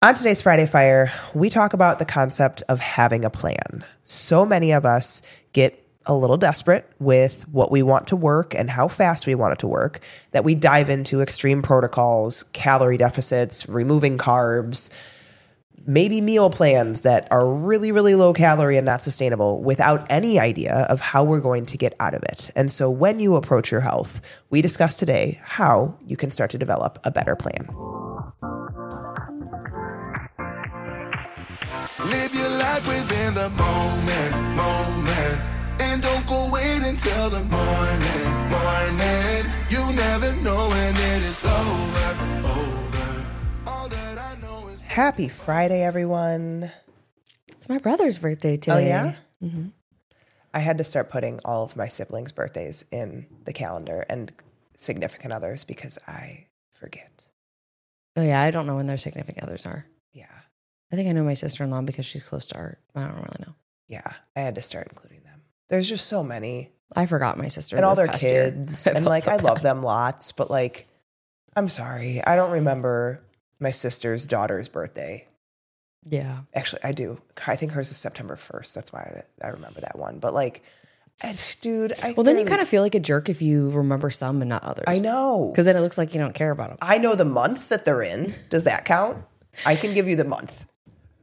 On today's Friday Fire, we talk about the concept of having a plan. So many of us get a little desperate with what we want to work and how fast we want it to work that we dive into extreme protocols, calorie deficits, removing carbs, maybe meal plans that are really, really low calorie and not sustainable without any idea of how we're going to get out of it. And so when you approach your health, we discuss today how you can start to develop a better plan. Live your life within the moment, moment. And don't go wait until the morning, morning. You never know when it is over, over. All that I know is Happy Friday, everyone. It's my brother's birthday oh, today. Oh, yeah? Mm-hmm. I had to start putting all of my siblings' birthdays in the calendar and significant others because I forget. Oh, yeah. I don't know when their significant others are. Yeah. I think I know my sister in law because she's close to Art. I don't really know. Yeah. I had to start including them. There's just so many. I forgot my sister and all their kids. And like, so I love them lots, but like, I'm sorry. I don't remember my sister's daughter's birthday. Yeah. Actually, I do. I think hers is September 1st. That's why I, I remember that one. But like, it's, dude, I Well, then you kind of feel like a jerk if you remember some and not others. I know. Because then it looks like you don't care about them. I know the month that they're in. Does that count? I can give you the month.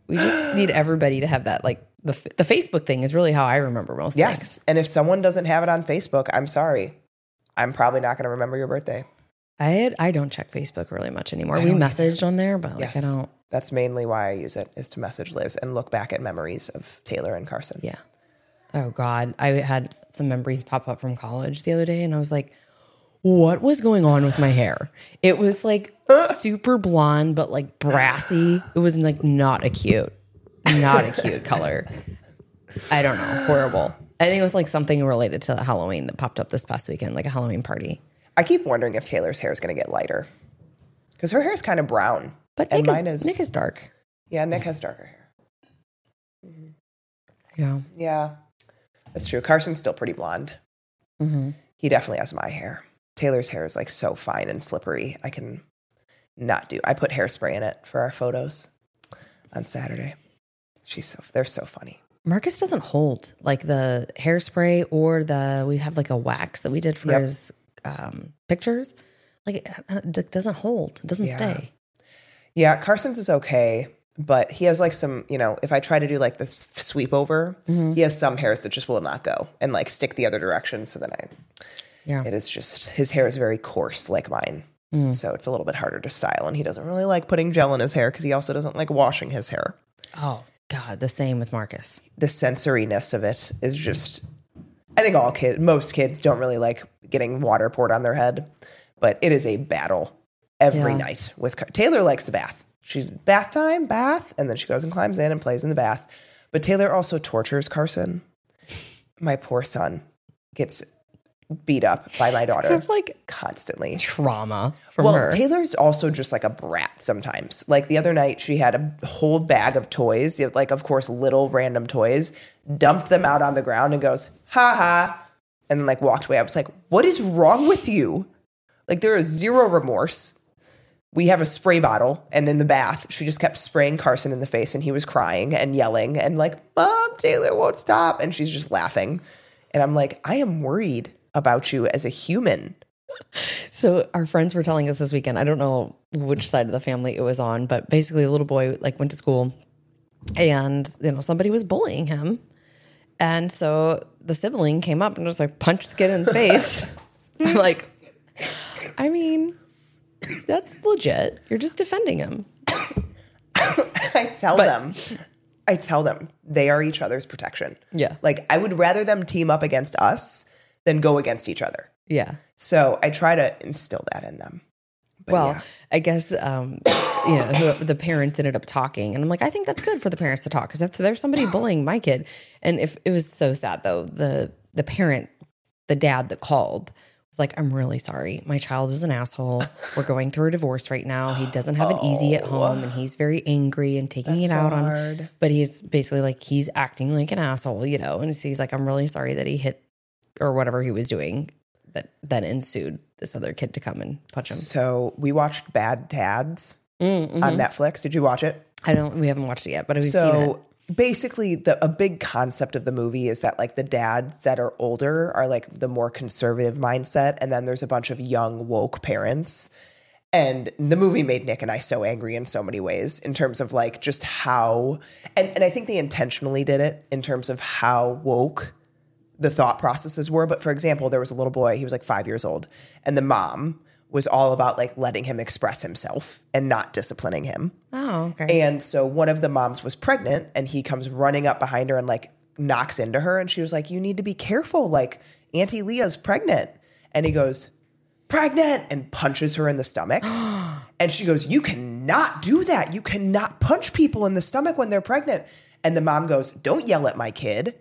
We just need everybody to have that. Like the, the Facebook thing is really how I remember most things. Yes. And if someone doesn't have it on Facebook, I'm sorry. I'm probably not going to remember your birthday. I had, I don't check Facebook really much anymore. We message on there, but like Yes. I don't. That's mainly why I use it is to message Liz and look back at memories of Taylor and Carson. Yeah. Oh God, I had some memories pop up from college the other day, and I was like, "What was going on with my hair? It was like super blonde, but like brassy. It was like not a cute, not a cute color. I don't know, horrible. I think it was like something related to Halloween that popped up this past weekend, like a Halloween party. I keep wondering if Taylor's hair is going to get lighter because her hair is kind of brown. But Nick mine is, is, Nick is dark. yeah, Nick has darker hair. Yeah, Yeah, that's true. Carson's still pretty blonde. Mm-hmm. He definitely has my hair. Taylor's hair is like so fine and slippery. I can not do. I put hairspray in it for our photos on Saturday. She's so they're so funny. Marcus doesn't hold like the hairspray or the we have like a wax that we did for Yep. his um, pictures. Like uh, uh, it, it doesn't hold, it doesn't Yeah. stay. Yeah, Carson's is okay, but he has like some, you know, if I try to do like this sweep over, mm-hmm. he has some hairs that just will not go and like stick the other direction. So then I, Yeah. it is just his hair is very coarse like mine. Mm. So it's a little bit harder to style. And he doesn't really like putting gel in his hair because he also doesn't like washing his hair. Oh God, the same with Marcus. The sensoriness of it is just, I think all kids, most kids don't really like getting water poured on their head, but it is a battle every Yeah. night with Taylor likes the bath. She's bath time, bath, and then she goes and climbs in and plays in the bath. But Taylor also tortures Carson. My poor son gets beat up by my daughter like constantly. trauma from Well, her. Taylor's also just like a brat sometimes. Like the other night, she had a whole bag of toys, like, of course, little random toys, dumped them out on the ground and goes, ha ha, and then like walked away. I was like, what is wrong with you? Like, there is zero remorse. We have a spray bottle, and in the bath, she just kept spraying Carson in the face, and he was crying and yelling, and like, Mom, Taylor won't stop. And she's just laughing. And I'm like, I am worried about you as a human. So our friends were telling us this weekend. I don't know which side of the family it was on, but basically a little boy like went to school and you know somebody was bullying him. And so the sibling came up and just like punched the kid in the face. I'm like, I mean, that's legit. You're just defending him. I tell But- them, I tell them they are each other's protection. Yeah. Like I would rather them team up against us than go against each other. Yeah. So I try to instill that in them. But well, yeah. I guess um, you know who, the parents ended up talking, and I'm like, I think that's good for the parents to talk because if there's somebody bullying my kid, and if it was so sad though, the the parent, the dad that called was like, I'm really sorry, my child is an asshole. We're going through a divorce right now. He doesn't have it easy at home, and he's very angry and taking it so out on. hard. But he's basically like he's acting like an asshole, you know. And so he's like, I'm really sorry that he hit or whatever he was doing that then ensued this other kid to come and punch him. So we watched Bad Dads mm, on mm-hmm. Netflix. Did you watch it? I don't. We haven't watched it yet, but we've seen it. So basically, the a big concept of the movie is that like the dads that are older are like the more conservative mindset, and then there's a bunch of young woke parents. And the movie made Nick and I so angry in so many ways in terms of like just how, and, and I think they intentionally did it in terms of how woke the thought processes were. But for example, there was a little boy, he was like five years old, and the mom was all about like letting him express himself and not disciplining him. Oh, okay. And so one of the moms was pregnant and he comes running up behind her and like knocks into her and she was like, You need to be careful. Like Auntie Leah's pregnant. And he goes, Pregnant and punches her in the stomach. and she goes, You cannot do that. You cannot punch people in the stomach when they're pregnant. And the mom goes, Don't yell at my kid.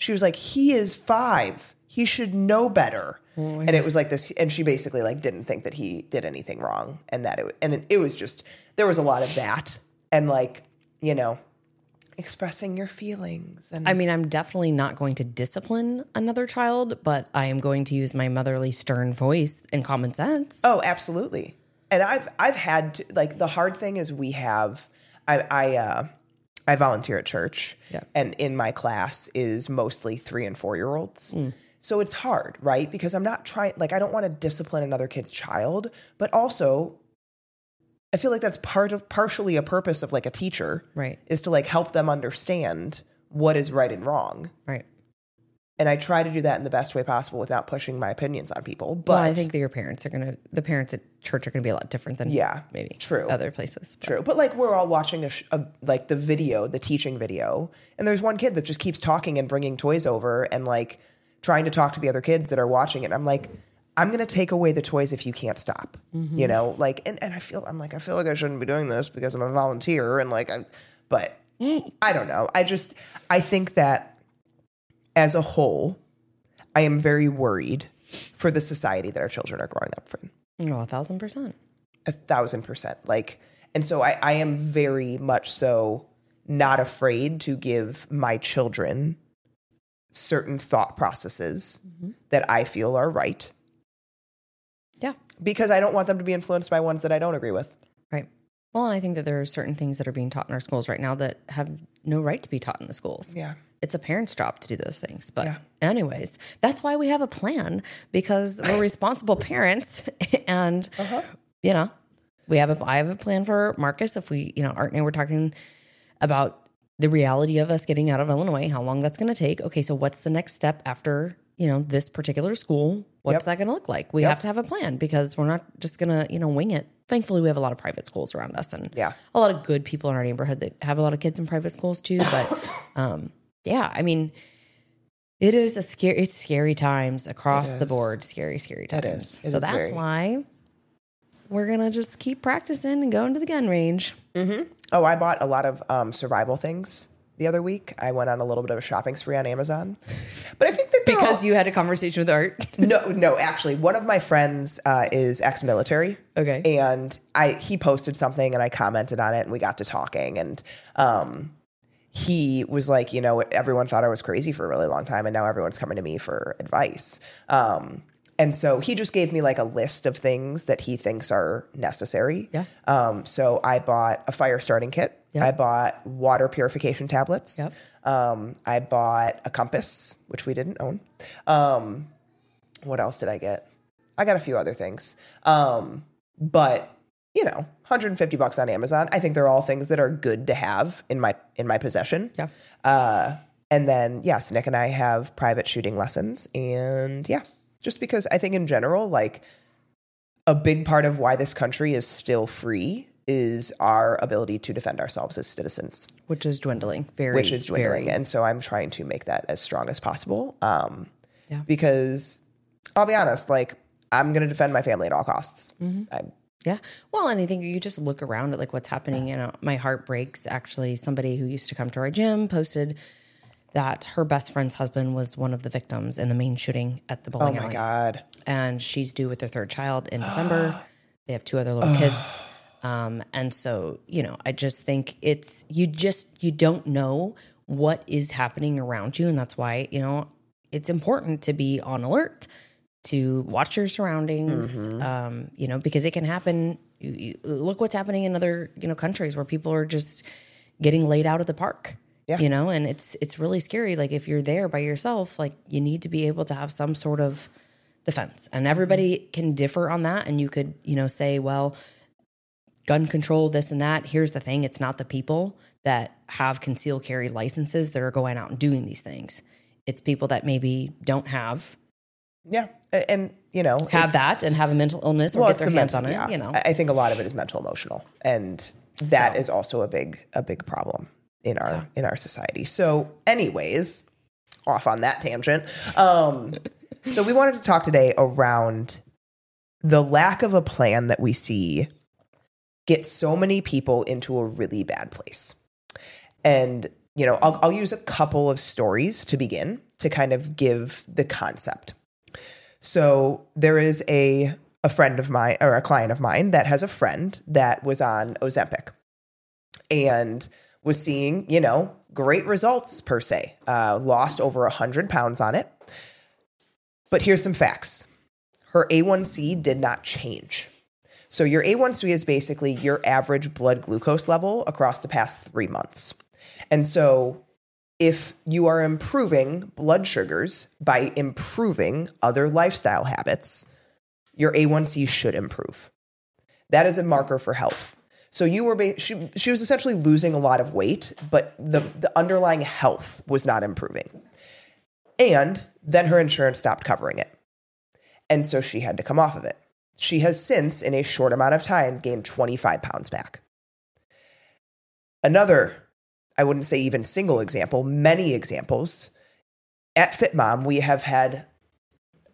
She was like, He is five. He should know better. and it was like this, and she basically like didn't think that he did anything wrong, and that it and it, it was just there was a lot of that, and like you know, expressing your feelings and I mean, I'm definitely not going to discipline another child, but I am going to use my motherly stern voice and common sense. Oh, absolutely. And I've I've had to, like the hard thing is we have I I uh I volunteer at church Yeah. and in my class is mostly 3 and 4 year olds. Hmm. So it's hard, right? Because I'm not trying like I don't want to discipline another kid's child, but also I feel like that's part of partially a purpose of like a teacher. Right. Is to like help them understand what is right and wrong. Right. And I try to do that in the best way possible without pushing my opinions on people. But Well, I think that your parents are going to, the parents at church are going to be a lot different than Yeah, maybe true. other places. But- True, but like we're all watching a, sh- a like the video, the teaching video, and there's one kid that just keeps talking and bringing toys over and like trying to talk to the other kids that are watching it. And I'm like, I'm gonna take away the toys if you can't stop. You mm-hmm. know, like, and, and I feel I'm like I feel like I shouldn't be doing this because I'm a volunteer and like I, but mm. I don't know. I just I think that as a whole, I am very worried for the society that our children are growing up in Oh, a thousand percent. a thousand percent like and so I, I am very much so not afraid to give my children certain thought processes mm-hmm. that i feel are right Yeah. because i don't want them to be influenced by ones that i don't agree with Right. Well, and I think that there are certain things that are being taught in our schools right now that have no right to be taught in the schools. Yeah. It's a parent's job to do those things. But, Yeah. anyways, that's why we have a plan because we're responsible parents. And, Uh-huh. you know, we have a, I have a plan for Marcus. If we, you know, Art and I were talking about the reality of us getting out of Illinois, how long that's going to take. Okay. So, what's the next step after, you know, this particular school? What's Yep. that going to look like? We have to have a plan because we're not just going to, you know, wing it. Thankfully, we have a lot of private schools around us and Yeah. a lot of good people in our neighborhood that have a lot of kids in private schools too. But um, yeah, I mean, it is a scary. It's scary times across the board. Scary, scary times. is. It so is that's very- why we're gonna just keep practicing and going to the gun range. oh i bought a lot of um, survival things the other week i went on a little bit of a shopping spree on amazon but i think that Because all- you had a conversation with Art. no no actually one of my friends uh, is ex-military Okay. and i he posted something and i commented on it and we got to talking and um he was like you know everyone thought i was crazy for a really long time and now everyone's coming to me for advice um and so he just gave me like a list of things that he thinks are necessary Yeah. um so i bought a fire starting kit Yep. i bought water purification tablets Yep. um i bought a compass which we didn't own um what else did I get? I got a few other things. Um, but you know, 150 bucks on Amazon. I think they're all things that are good to have in my in my possession. Yeah. Uh, and then yes, Nick and I have private shooting lessons, and yeah, just because I think in general, like a big part of why this country is still free is our ability to defend ourselves as citizens Which is dwindling. Very. which is dwindling. very- And so I'm trying to make that as strong as possible. Um, Yeah. Because I'll be honest, like I'm going to defend my family at all costs. Mm-hmm. I, Yeah. Well, and I think you just look around at like what's happening. You know, my heart breaks. Actually, somebody who used to come to our gym posted that her best friend's husband was one of the victims in the Maine shooting at the bowling alley. oh my alley. God. and she's due with their third child in December. they have two other little kids. Um, and so, you know, I just think it's you just you don't know what is happening around you, and that's why you know it's important to be on alert, to watch your surroundings, um, you know, because it can happen You, you, look what's happening in other you know countries where people are just getting laid out at the park. Yeah. You know, and it's it's really scary. Like if you're there by yourself, like you need to be able to have some sort of defense. And everybody can differ on that. And you could, you know, say, well, gun control, this and that. Here's the thing it's not the people that have concealed carry licenses that are going out and doing these things. It's people that maybe don't have Yeah. And, you know, have that and have a mental illness or well, get their the hands mental- on it. yeah. You know, I think a lot of it is mental emotional. And that So- is also a big, a big problem in our, in our society. So anyways, off on that tangent. Um, so we wanted to talk today around the lack of a plan that we see get so many people into a really bad place. And, you know, I'll, I'll use a couple of stories to begin to kind of give the concept. So there is a, a friend of mine or a client of mine that has a friend that was on Ozempic and was seeing, you know, great results per se. Uh, lost over a 100 pounds on it. But here's some facts her A1C did not change. So your A1C is basically your average blood glucose level across the past three months. And so if you are improving blood sugars by improving other lifestyle habits, your A1C should improve. That is a marker for health. So you were she, she was essentially losing a lot of weight, but the, the underlying health was not improving. And then her insurance stopped covering it. And so she had to come off of it. She has since, in a short amount of time, gained 25 pounds back. Another, I wouldn't say even single example, many examples. At FitMom, we have had,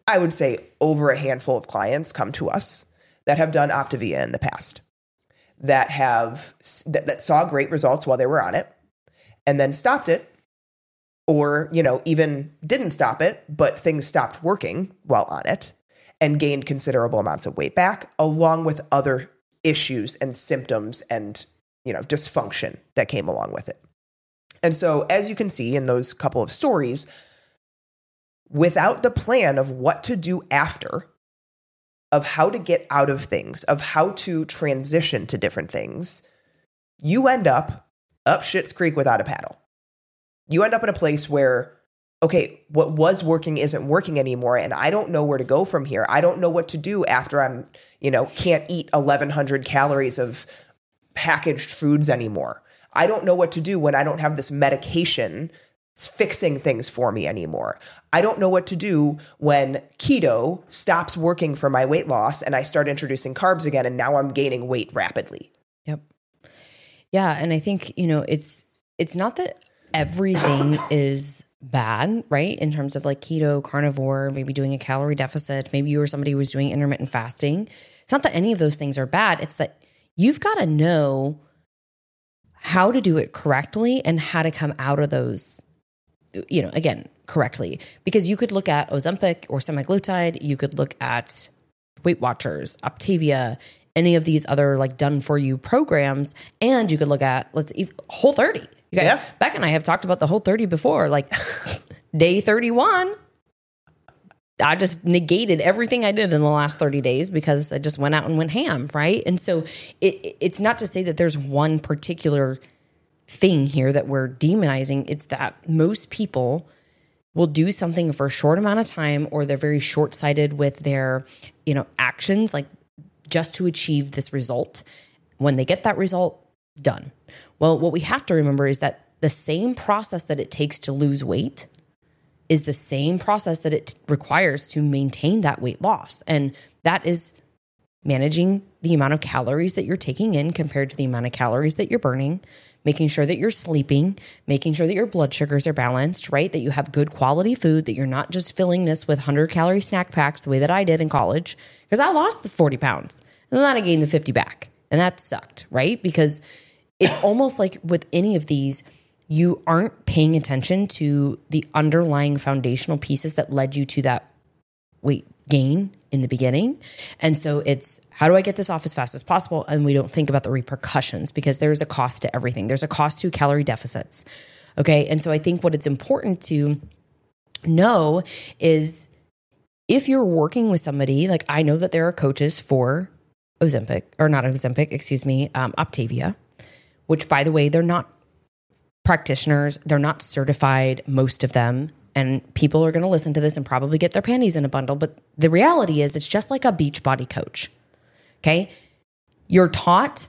I would say, over a handful of clients come to us that have done Optavia in the past, that have that, that saw great results while they were on it, and then stopped it, or you know even didn't stop it, but things stopped working while on it, and gained considerable amounts of weight back, along with other issues and symptoms and you know dysfunction that came along with it. And so, as you can see in those couple of stories, without the plan of what to do after, of how to get out of things, of how to transition to different things, you end up up shit's creek without a paddle. You end up in a place where, okay, what was working isn't working anymore, and I don't know where to go from here. I don't know what to do after I'm, you know, can't eat 1,100 calories of packaged foods anymore. I don't know what to do when I don't have this medication fixing things for me anymore. I don't know what to do when keto stops working for my weight loss and I start introducing carbs again and now I'm gaining weight rapidly. Yep. Yeah, and I think, you know, it's it's not that everything is bad, right? In terms of like keto, carnivore, maybe doing a calorie deficit, maybe you were somebody who was doing intermittent fasting. It's not that any of those things are bad. It's that you've got to know how to do it correctly and how to come out of those you know, again, correctly. Because you could look at Ozempic or semaglutide, you could look at Weight Watchers, Optavia, any of these other like done for you programs, and you could look at let's eat Whole 30. You guys, Yeah. Beck and I have talked about the Whole 30 before. Like day 31, I just negated everything I did in the last 30 days because I just went out and went ham, right? And so it, it's not to say that there's one particular thing here that we're demonizing. It's that most people will do something for a short amount of time or they're very short-sighted with their, you know, actions like just to achieve this result. When they get that result, done. Well, what we have to remember is that the same process that it takes to lose weight is the same process that it requires to maintain that weight loss. And that is managing the amount of calories that you're taking in compared to the amount of calories that you're burning, making sure that you're sleeping, making sure that your blood sugars are balanced, right? That you have good quality food, that you're not just filling this with 100 calorie snack packs the way that I did in college, because I lost the 40 pounds and then I gained the 50 back. And that sucked, right? Because it's almost like with any of these, you aren't paying attention to the underlying foundational pieces that led you to that weight gain in the beginning. And so it's how do I get this off as fast as possible? And we don't think about the repercussions because there's a cost to everything. There's a cost to calorie deficits. Okay. And so I think what it's important to know is if you're working with somebody, like I know that there are coaches for Ozempic, or not Ozempic, excuse me, um, Optavia, which by the way, they're not practitioners, they're not certified, most of them. And people are going to listen to this and probably get their panties in a bundle. But the reality is, it's just like a beach body coach. Okay. You're taught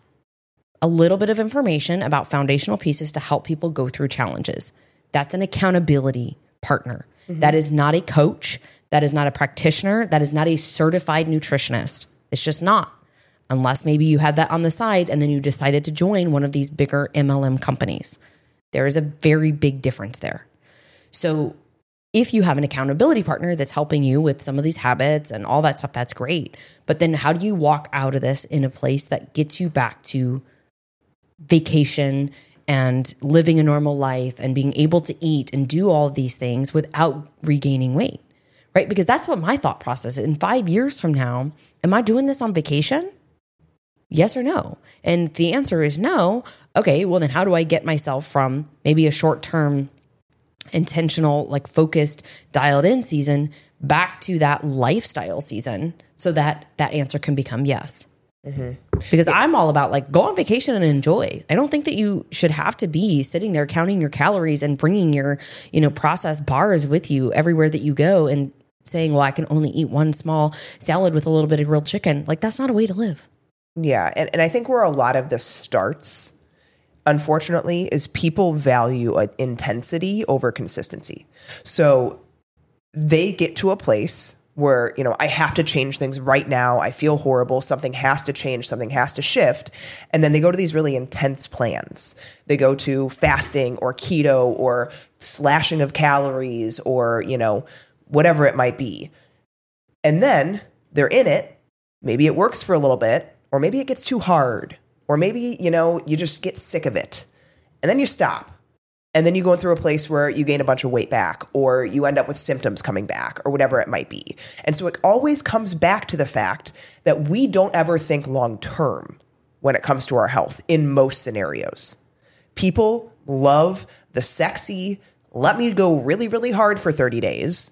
a little bit of information about foundational pieces to help people go through challenges. That's an accountability partner. Mm-hmm. That is not a coach. That is not a practitioner. That is not a certified nutritionist. It's just not. Unless maybe you had that on the side and then you decided to join one of these bigger MLM companies. There is a very big difference there. So, if you have an accountability partner that's helping you with some of these habits and all that stuff, that's great. But then, how do you walk out of this in a place that gets you back to vacation and living a normal life and being able to eat and do all of these things without regaining weight? Right? Because that's what my thought process is. In five years from now, am I doing this on vacation? Yes or no? And the answer is no. Okay, well, then how do I get myself from maybe a short term, intentional, like focused, dialed in season back to that lifestyle season so that that answer can become yes? Mm-hmm. Because I'm all about like go on vacation and enjoy. I don't think that you should have to be sitting there counting your calories and bringing your, you know, processed bars with you everywhere that you go and saying, well, I can only eat one small salad with a little bit of grilled chicken. Like that's not a way to live. Yeah, and, and I think where a lot of this starts, unfortunately, is people value intensity over consistency. So they get to a place where, you know, I have to change things right now. I feel horrible. Something has to change. Something has to shift. And then they go to these really intense plans. They go to fasting or keto or slashing of calories or, you know, whatever it might be. And then they're in it. Maybe it works for a little bit, or maybe it gets too hard, or maybe, you know, you just get sick of it. And then you stop. And then you go through a place where you gain a bunch of weight back, or you end up with symptoms coming back, or whatever it might be. And so it always comes back to the fact that we don't ever think long term when it comes to our health in most scenarios. People love the sexy, let me go really, really hard for 30 days.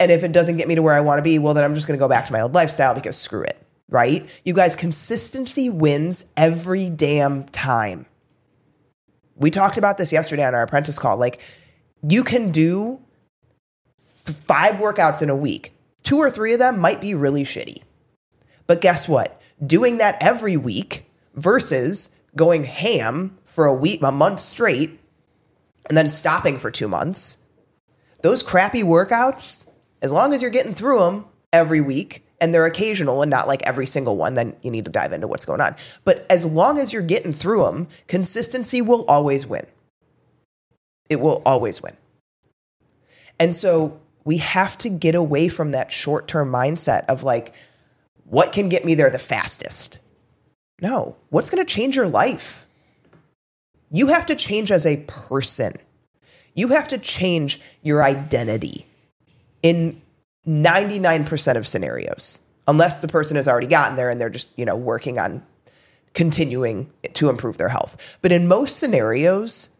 And if it doesn't get me to where I want to be, well, then I'm just going to go back to my old lifestyle because screw it, right? You guys, consistency wins every damn time. We talked about this yesterday on our apprentice call. Like, you can do five workouts in a week, two or three of them might be really shitty. But guess what? Doing that every week versus going ham for a week, a month straight, and then stopping for two months, those crappy workouts, as long as you're getting through them every week and they're occasional and not like every single one, then you need to dive into what's going on. But as long as you're getting through them, consistency will always win. It will always win. And so we have to get away from that short term mindset of like, what can get me there the fastest? No, what's going to change your life? You have to change as a person. You have to change your identity in 99% of scenarios, unless the person has already gotten there and they're just, you know, working on continuing to improve their health. But in most scenarios,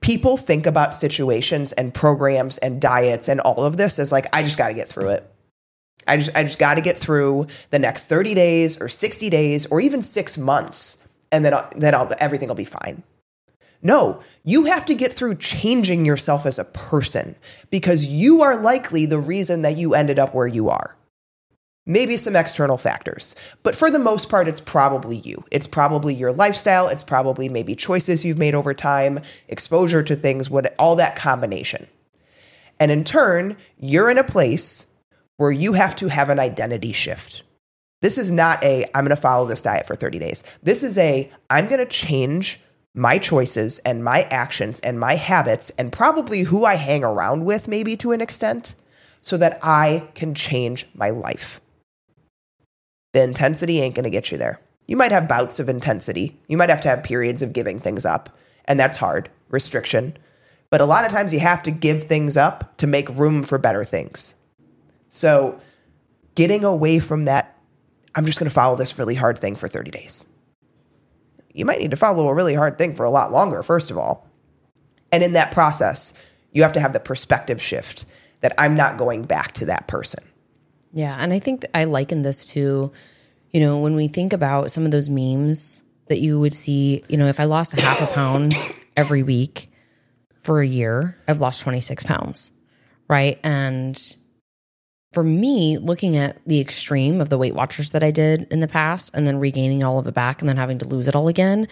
people think about situations and programs and diets and all of this as like, I just got to get through it. I just, I just got to get through the next 30 days or 60 days or even six months. And then, I'll, then I'll, everything will be fine. No, you have to get through changing yourself as a person because you are likely the reason that you ended up where you are. Maybe some external factors, but for the most part, it's probably you. It's probably your lifestyle. It's probably maybe choices you've made over time, exposure to things, what, all that combination. And in turn, you're in a place where you have to have an identity shift. This is not a, I'm going to follow this diet for 30 days. This is a, I'm going to change my choices and my actions and my habits and probably who I hang around with, maybe to an extent, so that I can change my life. The intensity ain't gonna get you there. You might have bouts of intensity. You might have to have periods of giving things up, and that's hard, restriction. But a lot of times you have to give things up to make room for better things. So, getting away from that, I'm just gonna follow this really hard thing for 30 days you might need to follow a really hard thing for a lot longer, first of all. And in that process, you have to have the perspective shift that I'm not going back to that person. Yeah. And I think I liken this to You know, when we think about some of those memes that you would see, you know, if I lost a half a pound every week for a year, I've lost 26 pounds, right? And for me, looking at the extreme of the Weight Watchers that I did in the past and then regaining all of it back and then having to lose it all again,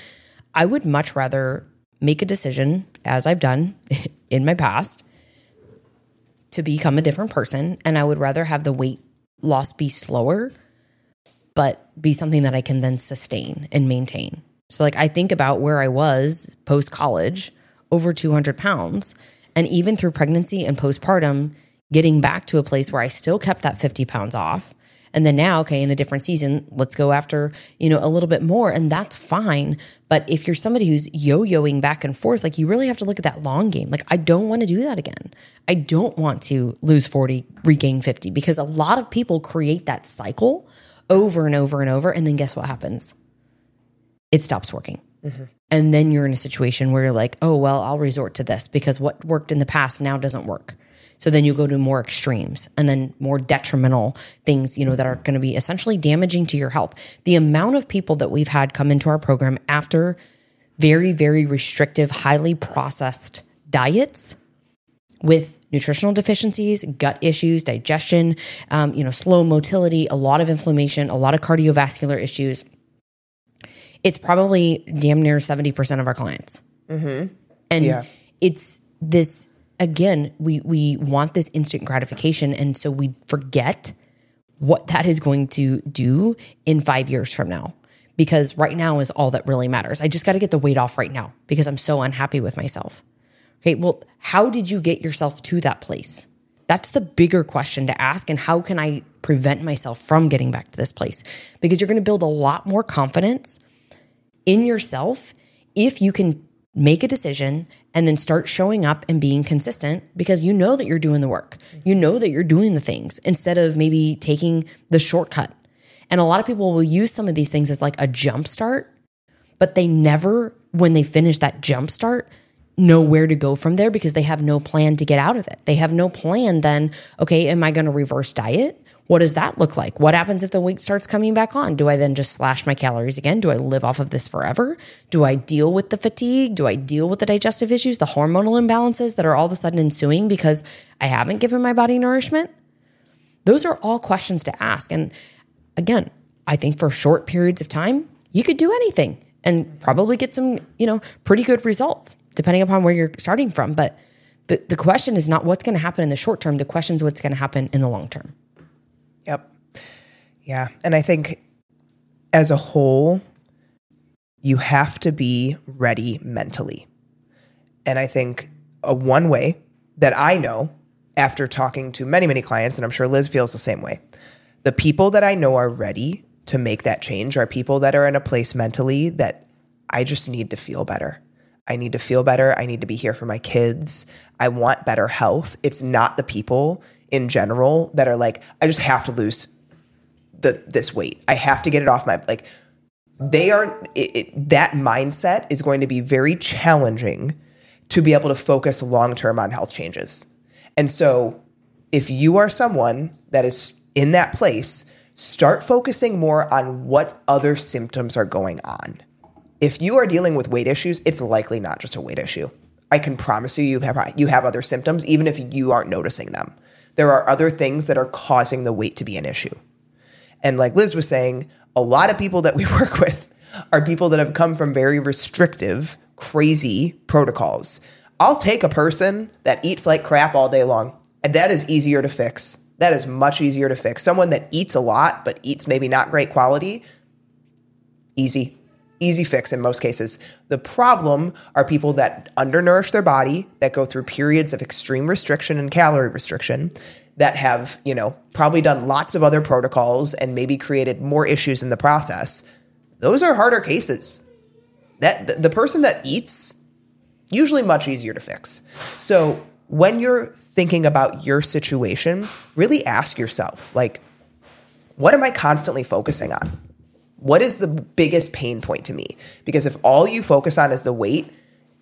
I would much rather make a decision, as I've done in my past, to become a different person. And I would rather have the weight loss be slower, but be something that I can then sustain and maintain. So, like, I think about where I was post college, over 200 pounds. And even through pregnancy and postpartum, getting back to a place where I still kept that 50 pounds off. And then now, okay, in a different season, let's go after, you know, a little bit more. And that's fine. But if you're somebody who's yo yoing back and forth, like you really have to look at that long game. Like, I don't want to do that again. I don't want to lose 40, regain 50, because a lot of people create that cycle over and over and over. And then guess what happens? It stops working. Mm-hmm. And then you're in a situation where you're like, oh, well, I'll resort to this because what worked in the past now doesn't work. So then you go to more extremes and then more detrimental things, you know, that are going to be essentially damaging to your health. The amount of people that we've had come into our program after very, very restrictive, highly processed diets with nutritional deficiencies, gut issues, digestion, um, you know, slow motility, a lot of inflammation, a lot of cardiovascular issues. It's probably damn near 70% of our clients. And Yeah. it's this again, we we want this instant gratification and so we forget what that is going to do in 5 years from now. Because right now is all that really matters. I just got to get the weight off right now because I'm so unhappy with myself. Okay, well, how did you get yourself to that place? That's the bigger question to ask. And how can I prevent myself from getting back to this place? Because you're going to build a lot more confidence in yourself if you can make a decision and then start showing up and being consistent because you know that you're doing the work. You know that you're doing the things instead of maybe taking the shortcut. And a lot of people will use some of these things as like a jump start, but they never, when they finish that jump start, know where to go from there because they have no plan to get out of it. They have no plan then, okay, am I going to reverse diet? What does that look like? What happens if the weight starts coming back on? Do I then just slash my calories again? Do I live off of this forever? Do I deal with the fatigue? Do I deal with the digestive issues, the hormonal imbalances that are all of a sudden ensuing because I haven't given my body nourishment? Those are all questions to ask. And again, I think for short periods of time, you could do anything and probably get some, you know, pretty good results depending upon where you're starting from. But the, the question is not what's going to happen in the short term. The question is what's going to happen in the long term. Yeah. And I think as a whole, you have to be ready mentally. And I think a one way that I know after talking to many, many clients, and I'm sure Liz feels the same way, the people that I know are ready to make that change are people that are in a place mentally that I just need to feel better. I need to feel better. I need to be here for my kids. I want better health. It's not the people in general that are like, I just have to lose the this weight. I have to get it off my like. They are it, it, that mindset is going to be very challenging to be able to focus long term on health changes. And so, if you are someone that is in that place, start focusing more on what other symptoms are going on. If you are dealing with weight issues, it's likely not just a weight issue. I can promise you, you have you have other symptoms, even if you aren't noticing them. There are other things that are causing the weight to be an issue. And like Liz was saying, a lot of people that we work with are people that have come from very restrictive, crazy protocols. I'll take a person that eats like crap all day long, and that is easier to fix. That is much easier to fix. Someone that eats a lot, but eats maybe not great quality, easy. Easy fix in most cases. The problem are people that undernourish their body, that go through periods of extreme restriction and calorie restriction, that have, you know, probably done lots of other protocols and maybe created more issues in the process. Those are harder cases. That the- person that eats usually much easier to fix. So, when you're thinking about your situation, really ask yourself like what am I constantly focusing on? What is the biggest pain point to me? Because if all you focus on is the weight,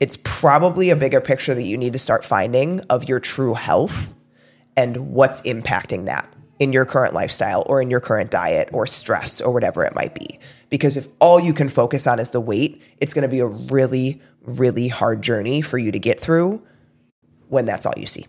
it's probably a bigger picture that you need to start finding of your true health and what's impacting that. in your current lifestyle or in your current diet or stress or whatever it might be. Because if all you can focus on is the weight, it's going to be a really, really hard journey for you to get through when that's all you see.